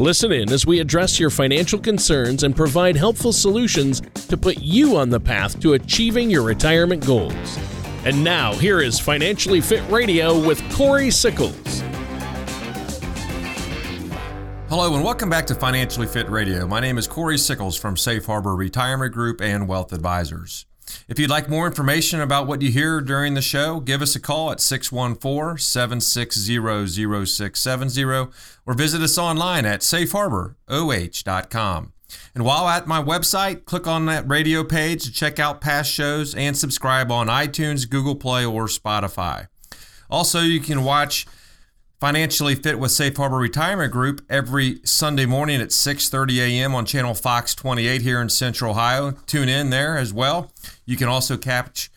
Listen in as we address your financial concerns and provide helpful solutions to put you on the path to achieving your retirement goals. And now, here is Financially Fit Radio with Corey Sickles. Hello, and welcome back to Financially Fit Radio. My name is Corey Sickles from Safe Harbor Retirement Group and Wealth Advisors. If you'd like more information about what you hear during the show, give us a call at 614 760 0670 or visit us online at safeharboroh.com. And while at my website, click on that radio page to check out past shows and subscribe on iTunes, Google Play, or Spotify. Also, you can watch Financially Fit with Safe Harbor Retirement Group every Sunday morning at 6:30 a.m. on channel Fox 28 here in Central Ohio. Tune in there as well. You can also catch,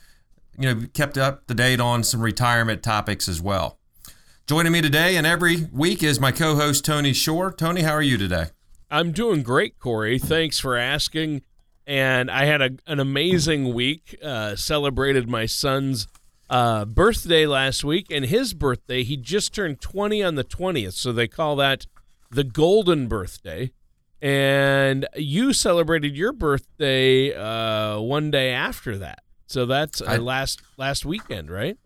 you know, kept up to date on some retirement topics as well. Joining me today and every week is my co-host Tony Shore. Tony, how are you today? I'm doing great, Corey. Thanks for asking. And I had a, an amazing week. Uh, celebrated my son's uh, birthday last week, and his birthday, he just turned 20 on the 20th. So they call that the golden birthday. And you celebrated your birthday uh, one day after that. So that's uh, I, last last weekend, right?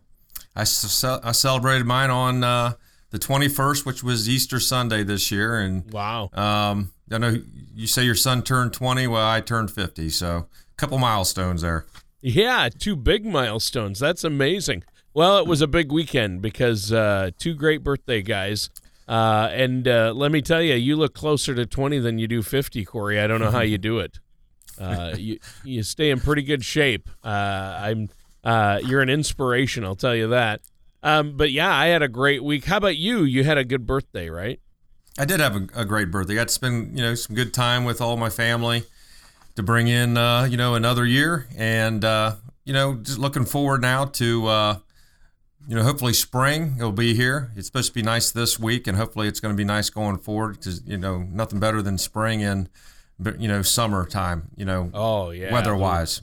I, I celebrated mine on uh, the 21st, which was Easter Sunday this year. And wow. Um, I know you say your son turned 20. Well, I turned 50. So a couple milestones there. Yeah, two big milestones. That's amazing. Well, it was a big weekend because uh, two great birthday guys. Uh, and uh, let me tell you, you look closer to 20 than you do 50, Corey. I don't know how you do it. Uh, you, you stay in pretty good shape. Uh, I'm uh, you're an inspiration, I'll tell you that. Um, but yeah, I had a great week. How about you? You had a good birthday, right? I did have a, a great birthday. I got to spend you know some good time with all my family to bring in uh, you know another year, and uh, you know just looking forward now to uh, you know hopefully spring will be here. It's supposed to be nice this week, and hopefully it's going to be nice going forward because you know nothing better than spring and you know summertime. You know, oh yeah, weather wise.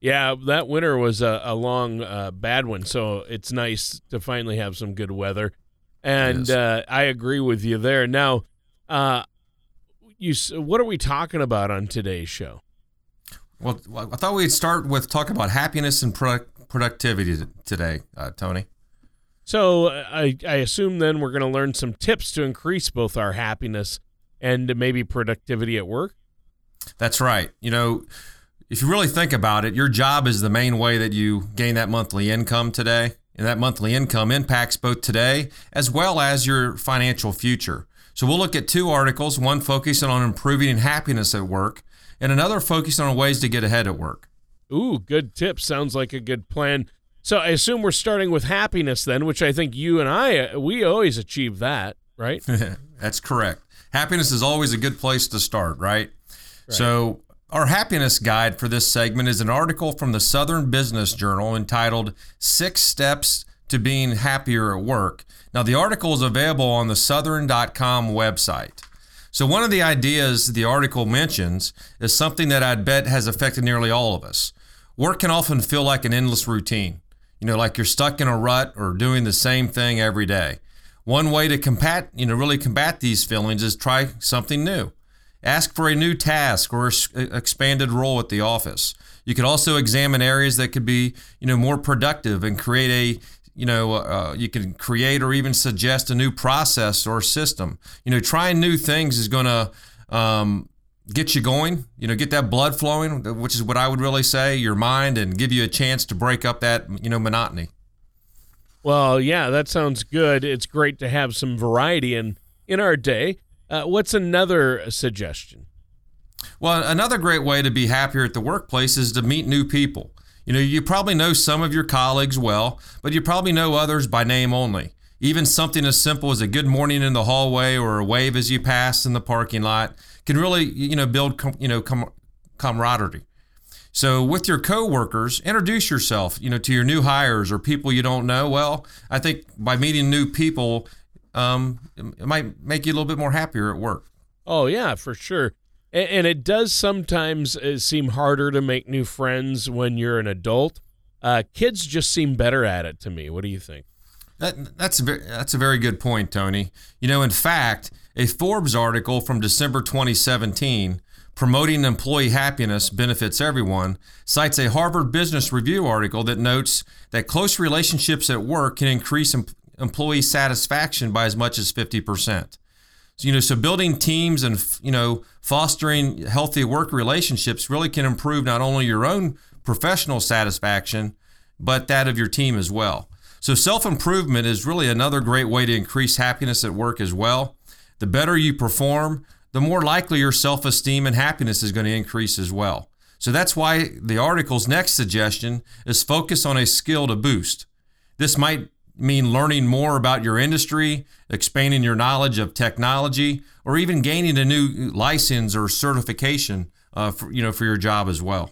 Yeah, that winter was a, a long, uh, bad one. So it's nice to finally have some good weather. And uh, I agree with you there. Now, uh, you, what are we talking about on today's show? Well, I thought we'd start with talking about happiness and pro- productivity today, uh, Tony. So I, I assume then we're going to learn some tips to increase both our happiness and maybe productivity at work. That's right. You know, if you really think about it, your job is the main way that you gain that monthly income today. And that monthly income impacts both today as well as your financial future. So we'll look at two articles, one focusing on improving happiness at work and another focused on ways to get ahead at work. Ooh, good tip. Sounds like a good plan. So I assume we're starting with happiness then, which I think you and I uh, we always achieve that, right? That's correct. Happiness is always a good place to start, right? right? So our happiness guide for this segment is an article from the Southern Business Journal entitled Six Steps to Being Happier at Work. Now, the article is available on the southern.com website. So, one of the ideas the article mentions is something that I'd bet has affected nearly all of us. Work can often feel like an endless routine, you know, like you're stuck in a rut or doing the same thing every day. One way to combat, you know, really combat these feelings is try something new. Ask for a new task or expanded role at the office. You could also examine areas that could be, you know, more productive and create a you know, uh, you can create or even suggest a new process or system. You know, trying new things is going to um, get you going, you know, get that blood flowing, which is what I would really say, your mind, and give you a chance to break up that, you know, monotony. Well, yeah, that sounds good. It's great to have some variety in, in our day. Uh, what's another suggestion? Well, another great way to be happier at the workplace is to meet new people. You know, you probably know some of your colleagues well, but you probably know others by name only. Even something as simple as a good morning in the hallway or a wave as you pass in the parking lot can really, you know, build, you know, com- camaraderie. So with your coworkers, introduce yourself, you know, to your new hires or people you don't know. Well, I think by meeting new people, um, it might make you a little bit more happier at work. Oh yeah, for sure. And, and it does sometimes uh, seem harder to make new friends when you're an adult. Uh, kids just seem better at it to me. What do you think? That, that's a very, that's a very good point, Tony. You know, in fact, a Forbes article from December 2017 promoting employee happiness benefits everyone cites a Harvard Business Review article that notes that close relationships at work can increase em- employee satisfaction by as much as 50%. So, you know, so building teams and you know fostering healthy work relationships really can improve not only your own professional satisfaction, but that of your team as well. So, self improvement is really another great way to increase happiness at work as well. The better you perform, the more likely your self esteem and happiness is going to increase as well. So, that's why the article's next suggestion is focus on a skill to boost. This might mean learning more about your industry, expanding your knowledge of technology, or even gaining a new license or certification uh, for, you know, for your job as well.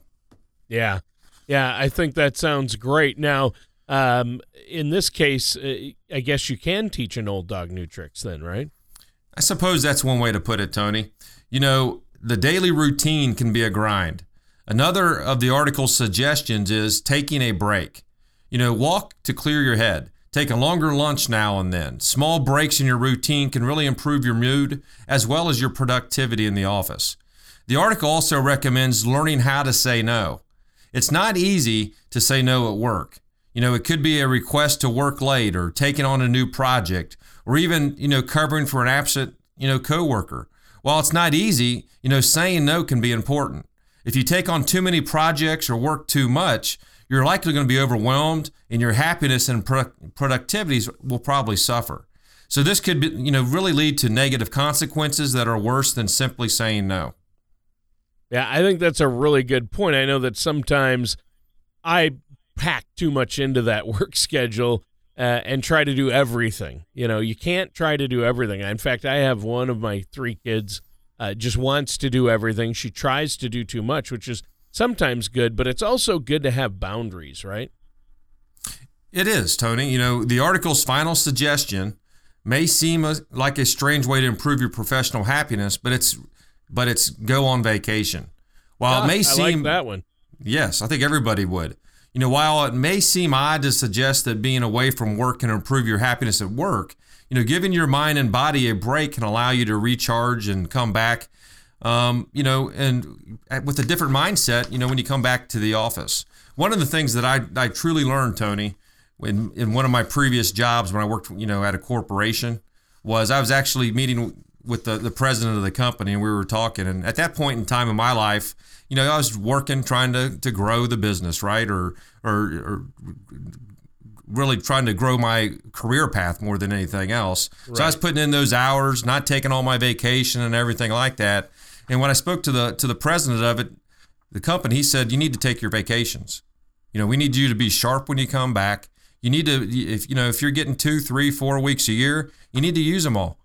Yeah. Yeah, I think that sounds great. Now, um, in this case, uh, I guess you can teach an old dog new tricks then, right? I suppose that's one way to put it, Tony. You know, the daily routine can be a grind. Another of the article's suggestions is taking a break. You know, walk to clear your head. Take a longer lunch now and then. Small breaks in your routine can really improve your mood as well as your productivity in the office. The article also recommends learning how to say no. It's not easy to say no at work. You know, it could be a request to work late or taking on a new project or even, you know, covering for an absent, you know, coworker. While it's not easy, you know, saying no can be important. If you take on too many projects or work too much, you're likely going to be overwhelmed and your happiness and pro- productivities will probably suffer. So this could be, you know, really lead to negative consequences that are worse than simply saying no. Yeah, I think that's a really good point. I know that sometimes I pack too much into that work schedule uh, and try to do everything. You know, you can't try to do everything. In fact, I have one of my three kids uh, just wants to do everything. She tries to do too much, which is sometimes good, but it's also good to have boundaries, right? It is, Tony. You know, the article's final suggestion may seem a, like a strange way to improve your professional happiness, but it's but it's go on vacation. While ah, it may I seem like that one. Yes, I think everybody would. You know, while it may seem odd to suggest that being away from work can improve your happiness at work, you know, giving your mind and body a break can allow you to recharge and come back, um, you know, and with a different mindset, you know, when you come back to the office. One of the things that I, I truly learned, Tony, in, in one of my previous jobs when I worked, you know, at a corporation was I was actually meeting with the, the president of the company and we were talking. And at that point in time in my life, you know, I was working trying to, to grow the business, right? Or, or, or really trying to grow my career path more than anything else. Right. So I was putting in those hours, not taking all my vacation and everything like that. And when I spoke to the to the president of it, the company, he said, "You need to take your vacations. You know, we need you to be sharp when you come back. You need to, if you know, if you're getting two, three, four weeks a year, you need to use them all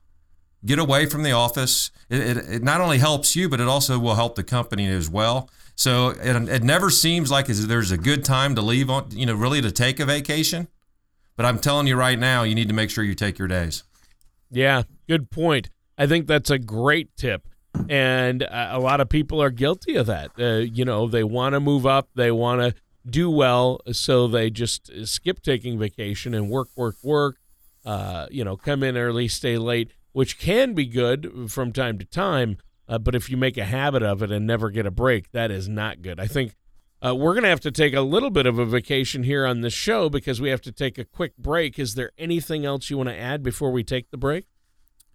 get away from the office. It, it, it, not only helps you, but it also will help the company as well. So it, it never seems like there's a good time to leave on, you know, really to take a vacation. But I'm telling you right now, you need to make sure you take your days. Yeah, good point. I think that's a great tip. And a lot of people are guilty of that. Uh, you know, they want to move up, they want to do well, so they just skip taking vacation and work, work, work. Uh, you know, come in early, stay late which can be good from time to time. Uh, but if you make a habit of it and never get a break, that is not good. I think uh, we're going to have to take a little bit of a vacation here on this show because we have to take a quick break. Is there anything else you want to add before we take the break?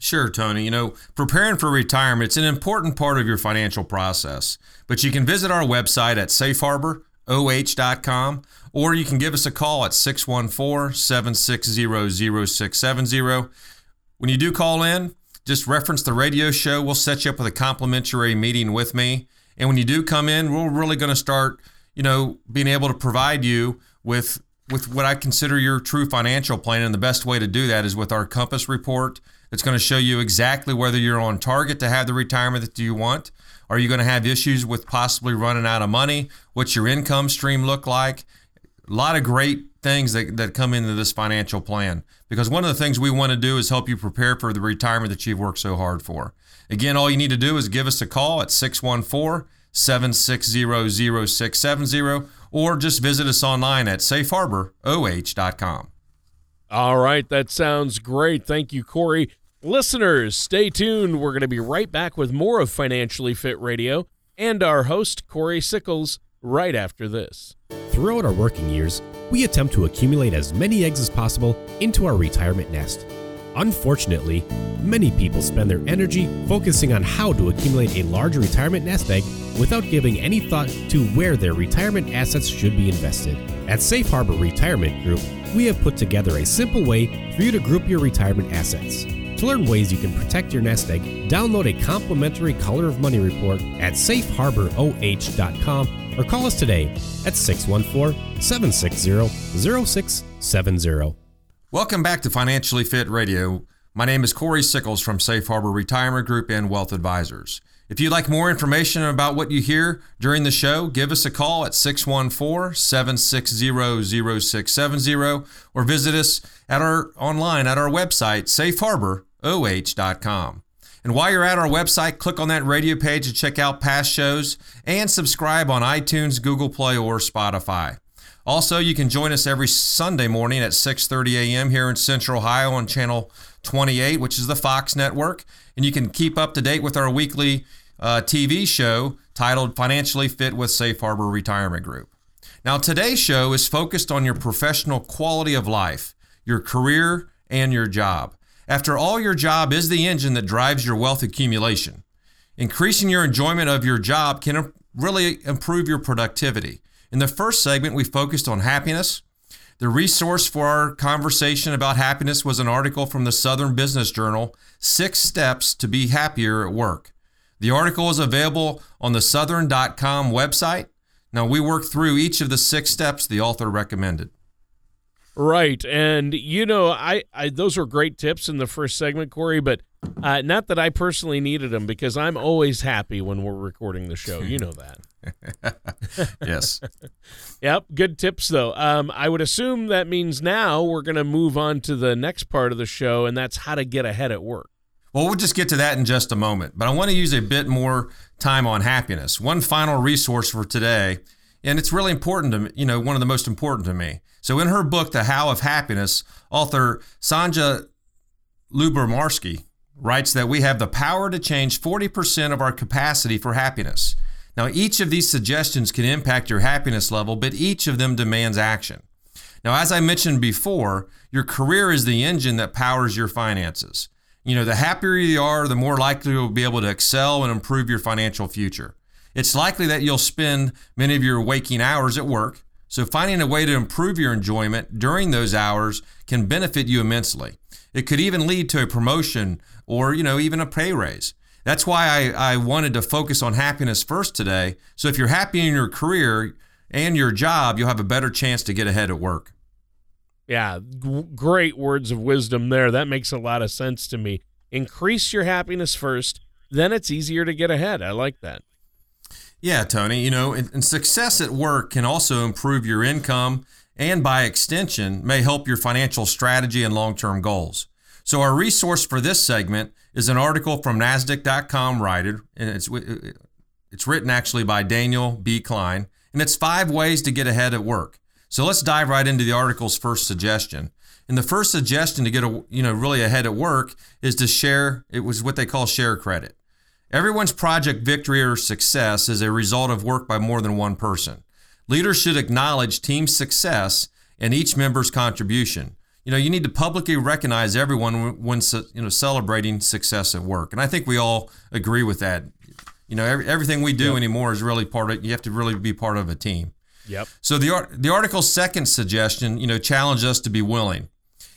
Sure, Tony. You know, preparing for retirement, it's an important part of your financial process. But you can visit our website at safeharboroh.com or you can give us a call at 614 760 0670. When you do call in, just reference the radio show. We'll set you up with a complimentary meeting with me. And when you do come in, we're really going to start, you know, being able to provide you with with what I consider your true financial plan. And the best way to do that is with our Compass report. It's going to show you exactly whether you're on target to have the retirement that you want. Are you going to have issues with possibly running out of money? What's your income stream look like? A lot of great things that, that come into this financial plan because one of the things we want to do is help you prepare for the retirement that you've worked so hard for. Again, all you need to do is give us a call at 614 760 0670 or just visit us online at safeharboroh.com. All right, that sounds great. Thank you, Corey. Listeners, stay tuned. We're going to be right back with more of Financially Fit Radio and our host, Corey Sickles, right after this. Throughout our working years, we attempt to accumulate as many eggs as possible into our retirement nest. Unfortunately, many people spend their energy focusing on how to accumulate a large retirement nest egg without giving any thought to where their retirement assets should be invested. At Safe Harbor Retirement Group, we have put together a simple way for you to group your retirement assets. To learn ways you can protect your nest egg, download a complimentary Color of Money report at safeharboroh.com or call us today at 614 760 0670. Welcome back to Financially Fit Radio. My name is Corey Sickles from Safe Harbor Retirement Group and Wealth Advisors. If you'd like more information about what you hear during the show, give us a call at 614 760 0670 or visit us at our online at our website, safeharboroh.com. And while you're at our website, click on that radio page to check out past shows and subscribe on iTunes, Google Play, or Spotify. Also, you can join us every Sunday morning at 6:30 a.m. here in Central Ohio on channel 28, which is the Fox network, and you can keep up to date with our weekly uh, TV show titled Financially Fit with Safe Harbor Retirement Group. Now, today's show is focused on your professional quality of life, your career, and your job. After all, your job is the engine that drives your wealth accumulation. Increasing your enjoyment of your job can really improve your productivity. In the first segment, we focused on happiness. The resource for our conversation about happiness was an article from the Southern Business Journal Six Steps to Be Happier at Work. The article is available on the Southern.com website. Now, we worked through each of the six steps the author recommended. Right, and you know, I, I those were great tips in the first segment, Corey. But uh, not that I personally needed them because I'm always happy when we're recording the show. You know that. yes. yep. Good tips though. Um, I would assume that means now we're going to move on to the next part of the show, and that's how to get ahead at work. Well, we'll just get to that in just a moment. But I want to use a bit more time on happiness. One final resource for today, and it's really important to me, you know, one of the most important to me. So, in her book, The How of Happiness, author Sonja Lyubomirsky writes that we have the power to change 40% of our capacity for happiness. Now, each of these suggestions can impact your happiness level, but each of them demands action. Now, as I mentioned before, your career is the engine that powers your finances. You know, the happier you are, the more likely you'll be able to excel and improve your financial future. It's likely that you'll spend many of your waking hours at work, so finding a way to improve your enjoyment during those hours can benefit you immensely. It could even lead to a promotion or, you know, even a pay raise. That's why I, I wanted to focus on happiness first today. So if you're happy in your career and your job, you'll have a better chance to get ahead at work. Yeah, g- great words of wisdom there. That makes a lot of sense to me. Increase your happiness first, then it's easier to get ahead. I like that. Yeah, Tony, you know, and, and, success at work can also improve your income and by extension may help your financial strategy and long-term goals. So our resource for this segment is an article from nasdaq.com writer and it's uh, it's written actually by Daniel B. Klein and it's 5 ways to get ahead at work. So let's dive right into the article's first suggestion. And the first suggestion to get a, you know really ahead at work is to share it was what they call share credit. Everyone's project victory or success is a result of work by more than one person. Leaders should acknowledge team success and each member's contribution. You know, you need to publicly recognize everyone when you know celebrating success at work, and I think we all agree with that. You know, every, everything we do yep. anymore is really part of. You have to really be part of a team. Yep. So the the article's second suggestion, you know, challenge us to be willing.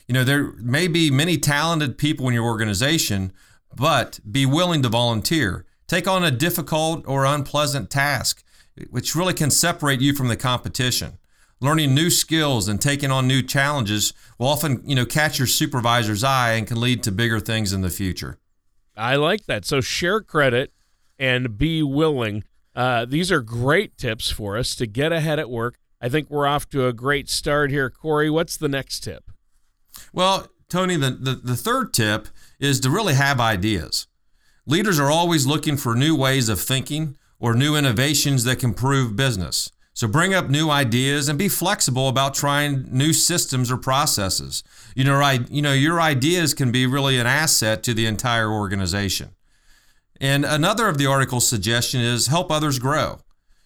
You know, there may be many talented people in your organization but be willing to volunteer. Take on a difficult or unpleasant task, which really can separate you from the competition. Learning new skills and taking on new challenges will often, you know, catch your supervisor's eye and can lead to bigger things in the future. I like that. So share credit and be willing. Uh, these are great tips for us to get ahead at work. I think we're off to a great start here. Corey, what's the next tip? Well, Tony, the, the, the third tip is to really have ideas. Leaders are always looking for new ways of thinking or new innovations that can improve business. So bring up new ideas and be flexible about trying new systems or processes. You know, right, you know, your ideas can be really an asset to the entire organization. And another of the article's suggestion is help others grow.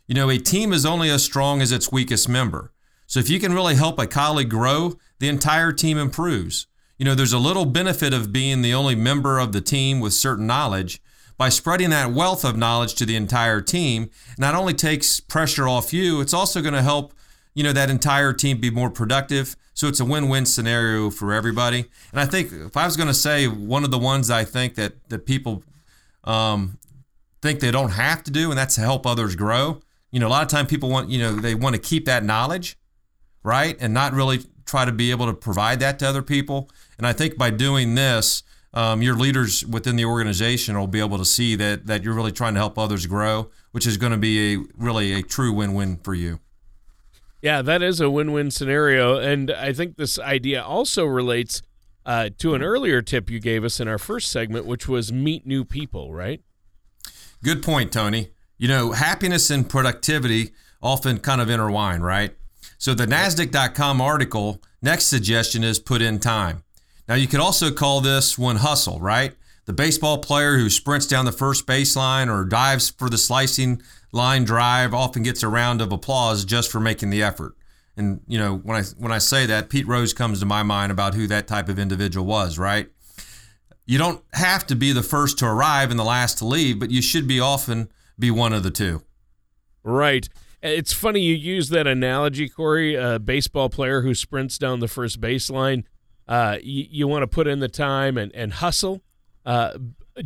You know, a team is only as strong as its weakest member. So if you can really help a colleague grow, the entire team improves. You know, there's a little benefit of being the only member of the team with certain knowledge, by spreading that wealth of knowledge to the entire team, not only takes pressure off you, it's also going to help, you know, that entire team be more productive. So it's a win-win scenario for everybody. And I think if I was going to say one of the ones I think that that people um, think they don't have to do, and that's to help others grow. You know, a lot of time people want, you know, they want to keep that knowledge, right, and not really try to be able to provide that to other people. And I think by doing this, um, your leaders within the organization will be able to see that that you're really trying to help others grow, which is going to be a really a true win-win for you. Yeah, that is a win-win scenario, and I think this idea also relates uh, to an earlier tip you gave us in our first segment, which was meet new people. Right? Good point, Tony. You know, happiness and productivity often kind of intertwine, right? So the NASDAQ.com article next suggestion is put in time. Now, you could also call this one hustle, right? The baseball player who sprints down the first baseline or dives for the slicing line drive often gets a round of applause just for making the effort. And you know, when I when I say that, Pete Rose comes to my mind about who that type of individual was, right? You don't have to be the first to arrive and the last to leave, but you should be often be one of the two. Right. It's funny you use that analogy, Corey. A baseball player who sprints down the first baseline uh, you, you want to put in the time and, and hustle. Uh,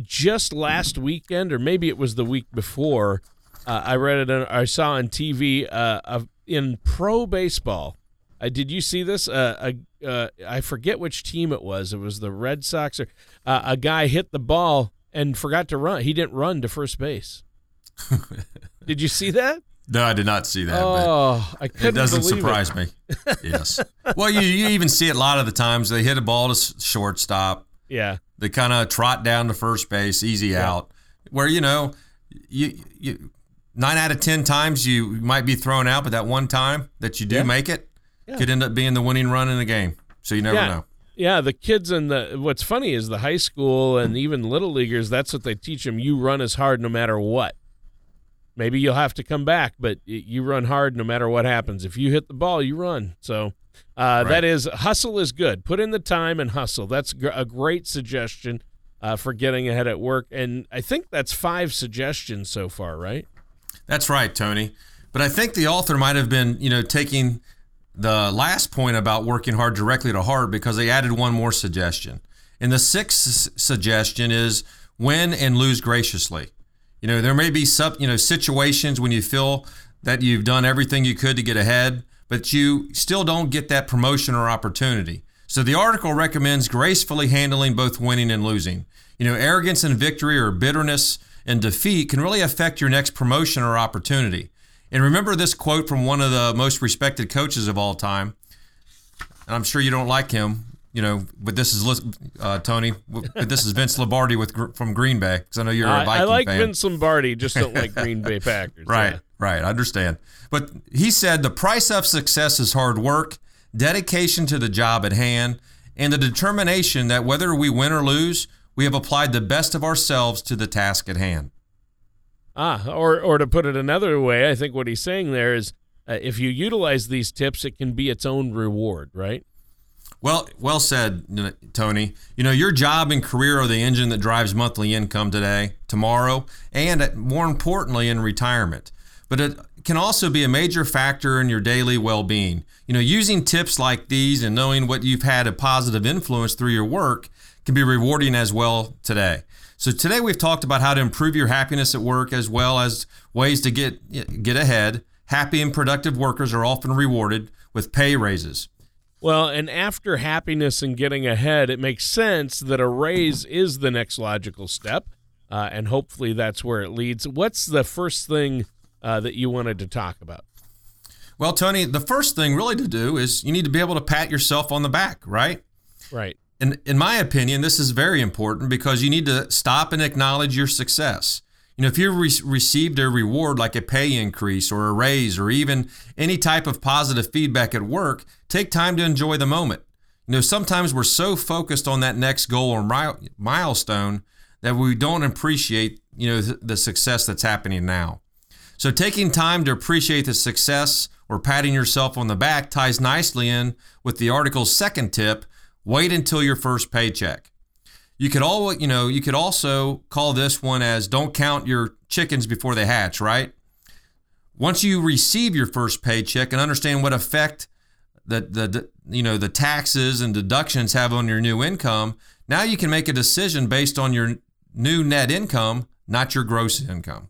just last weekend, or maybe it was the week before, uh, I read it. I saw on TV uh, in pro baseball. Uh, did you see this? Uh, I forget which team it was. It was the Red Sox. Or a guy hit the ball and forgot to run. He didn't run to first base. did you see that? No, I did not see that. Oh, I couldn't. It doesn't surprise it. me. yes. Well, you, you even see it a lot of the times. They hit a ball to shortstop. Yeah. They kind of trot down to first base, easy yeah. out. Where you know, you you nine out of ten times you might be thrown out, but that one time that you do yeah. make it yeah. could end up being the winning run in the game. So you never know. Yeah, the kids and the what's funny is the high school and hmm. even little leaguers. That's what they teach them. You run as hard no matter what maybe you'll have to come back, but you run hard no matter what happens. If you hit the ball, you run. So uh, right. that is hustle is good. Put in the time and hustle. That's a great suggestion uh, for getting ahead at work. And I think that's five suggestions so far, right? That's right, Tony. But I think the author might have been, you know, taking the last point about working hard directly to heart because they added one more suggestion. And the sixth suggestion is win and lose graciously. You know, there may be some, you know, situations when you feel that you've done everything you could to get ahead, but you still don't get that promotion or opportunity. So the article recommends gracefully handling both winning and losing. You know, arrogance and victory or bitterness and defeat can really affect your next promotion or opportunity. And remember this quote from one of the most respected coaches of all time. And I'm sure you don't like him, you know, but this is uh, Tony. This is Vince Lombardi with from Green Bay because I know you're a Viking I, I like fan. Vince Lombardi, just don't like Green Bay Packers. right, yeah. right. I understand. But he said the price of success is hard work, dedication to the job at hand, and the determination that whether we win or lose, we have applied the best of ourselves to the task at hand. Ah, or or to put it another way, I think what he's saying there is, uh, if you utilize these tips, it can be its own reward, right? Well, well said, Tony. You know, your job and career are the engine that drives monthly income today, tomorrow, and uh, more importantly, in retirement. But it can also be a major factor in your daily well being. You know, using tips like these and knowing what you've had a positive influence through your work can be rewarding as well today. So today we've talked about how to improve your happiness at work as well as ways to get get ahead. Happy and productive workers are often rewarded with pay raises. Well, and after happiness and getting ahead, it makes sense that a raise is the next logical step. uh, and hopefully that's where it leads. What's the first thing uh, that you wanted to talk about? Well, Tony, the first thing really to do is you need to be able to pat yourself on the back, right? Right. And in my opinion, this is very important because you need to stop and acknowledge your success. You know, if you re- received a reward like a pay increase or a raise or even any type of positive feedback at work, take time to enjoy the moment. You know, sometimes we're so focused on that next goal or mi- milestone that we don't appreciate, you know, th- the success that's happening now. So taking time to appreciate the success or patting yourself on the back ties nicely in with the article's second tip, wait until your first paycheck. You could all, you know, you could also call this one as don't count your chickens before they hatch, right? Once you receive your first paycheck and understand what effect the, the you know the taxes and deductions have on your new income, now you can make a decision based on your new net income, not your gross income.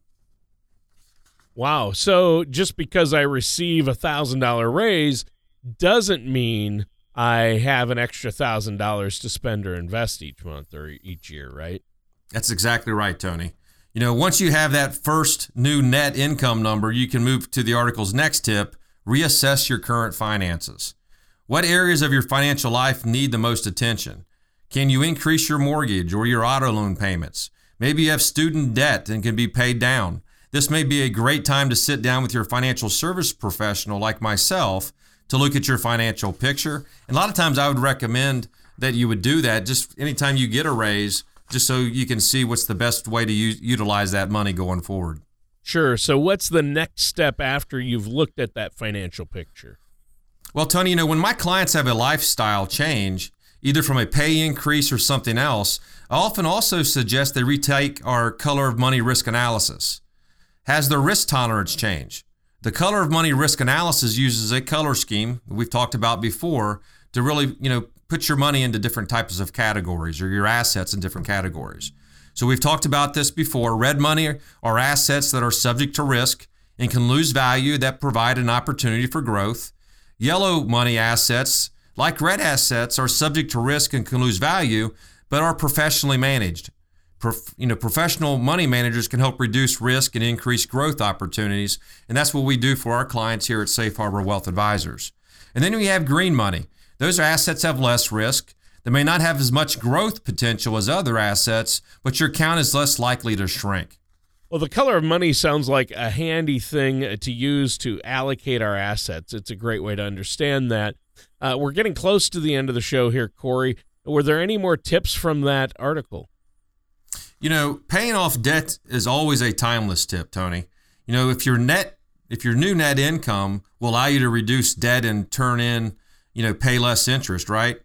Wow. So just because I receive a thousand dollar raise doesn't mean I have an extra thousand dollars to spend or invest each month or each year, right? That's exactly right, Tony. You know, once you have that first new net income number, you can move to the article's next tip reassess your current finances. What areas of your financial life need the most attention? Can you increase your mortgage or your auto loan payments? Maybe you have student debt and can be paid down. This may be a great time to sit down with your financial service professional like myself to look at your financial picture. And a lot of times I would recommend that you would do that just anytime you get a raise, just so you can see what's the best way to use, utilize that money going forward. Sure. So, what's the next step after you've looked at that financial picture? Well, Tony, you know, when my clients have a lifestyle change, either from a pay increase or something else, I often also suggest they retake our color of money risk analysis. Has their risk tolerance changed? The color of money risk analysis uses a color scheme we've talked about before to really, you know, put your money into different types of categories or your assets in different categories. So we've talked about this before. Red money are assets that are subject to risk and can lose value that provide an opportunity for growth. Yellow money assets, like red assets, are subject to risk and can lose value, but are professionally managed. Prof, you know, professional money managers can help reduce risk and increase growth opportunities, and that's what we do for our clients here at Safe Harbor Wealth Advisors. And then we have green money. Those assets have less risk. They may not have as much growth potential as other assets, but your account is less likely to shrink. Well, the color of money sounds like a handy thing to use to allocate our assets. It's a great way to understand that. Uh, we're getting close to the end of the show here, Corey. Were there any more tips from that article? You know, paying off debt is always a timeless tip, Tony. You know, if your net, if your new net income will allow you to reduce debt and turn in, you know, pay less interest, right?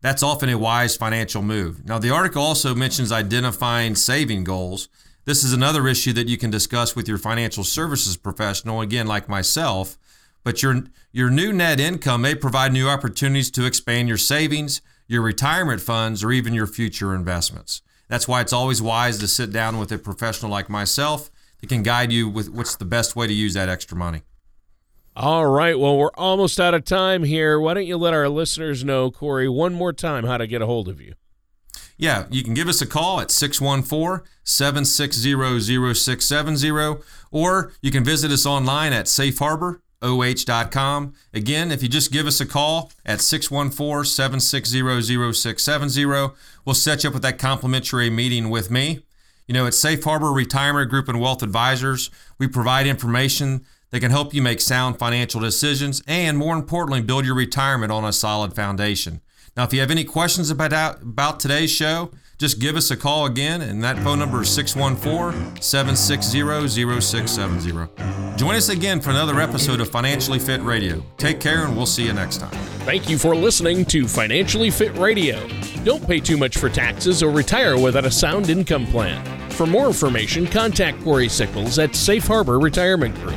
That's often a wise financial move. Now, the article also mentions identifying saving goals. This is another issue that you can discuss with your financial services professional, again, like myself. But your, your new net income may provide new opportunities to expand your savings, your retirement funds, or even your future investments. That's why it's always wise to sit down with a professional like myself that can guide you with what's the best way to use that extra money. All right. Well, we're almost out of time here. Why don't you let our listeners know, Corey, one more time how to get a hold of you? Yeah, you can give us a call at 614 760 0670, or you can visit us online at Safe Harbor oh.com. Again, if you just give us a call at 614 760 0670, we'll set you up with that complimentary meeting with me. You know, at Safe Harbor Retirement Group and Wealth Advisors, we provide information that can help you make sound financial decisions and, more importantly, build your retirement on a solid foundation. Now, if you have any questions about, about today's show, just give us a call again, and that phone number is 614 760 0670. Join us again for another episode of Financially Fit Radio. Take care, and we'll see you next time. Thank you for listening to Financially Fit Radio. Don't pay too much for taxes or retire without a sound income plan. For more information, contact Corey Sickles at Safe Harbor Retirement Group.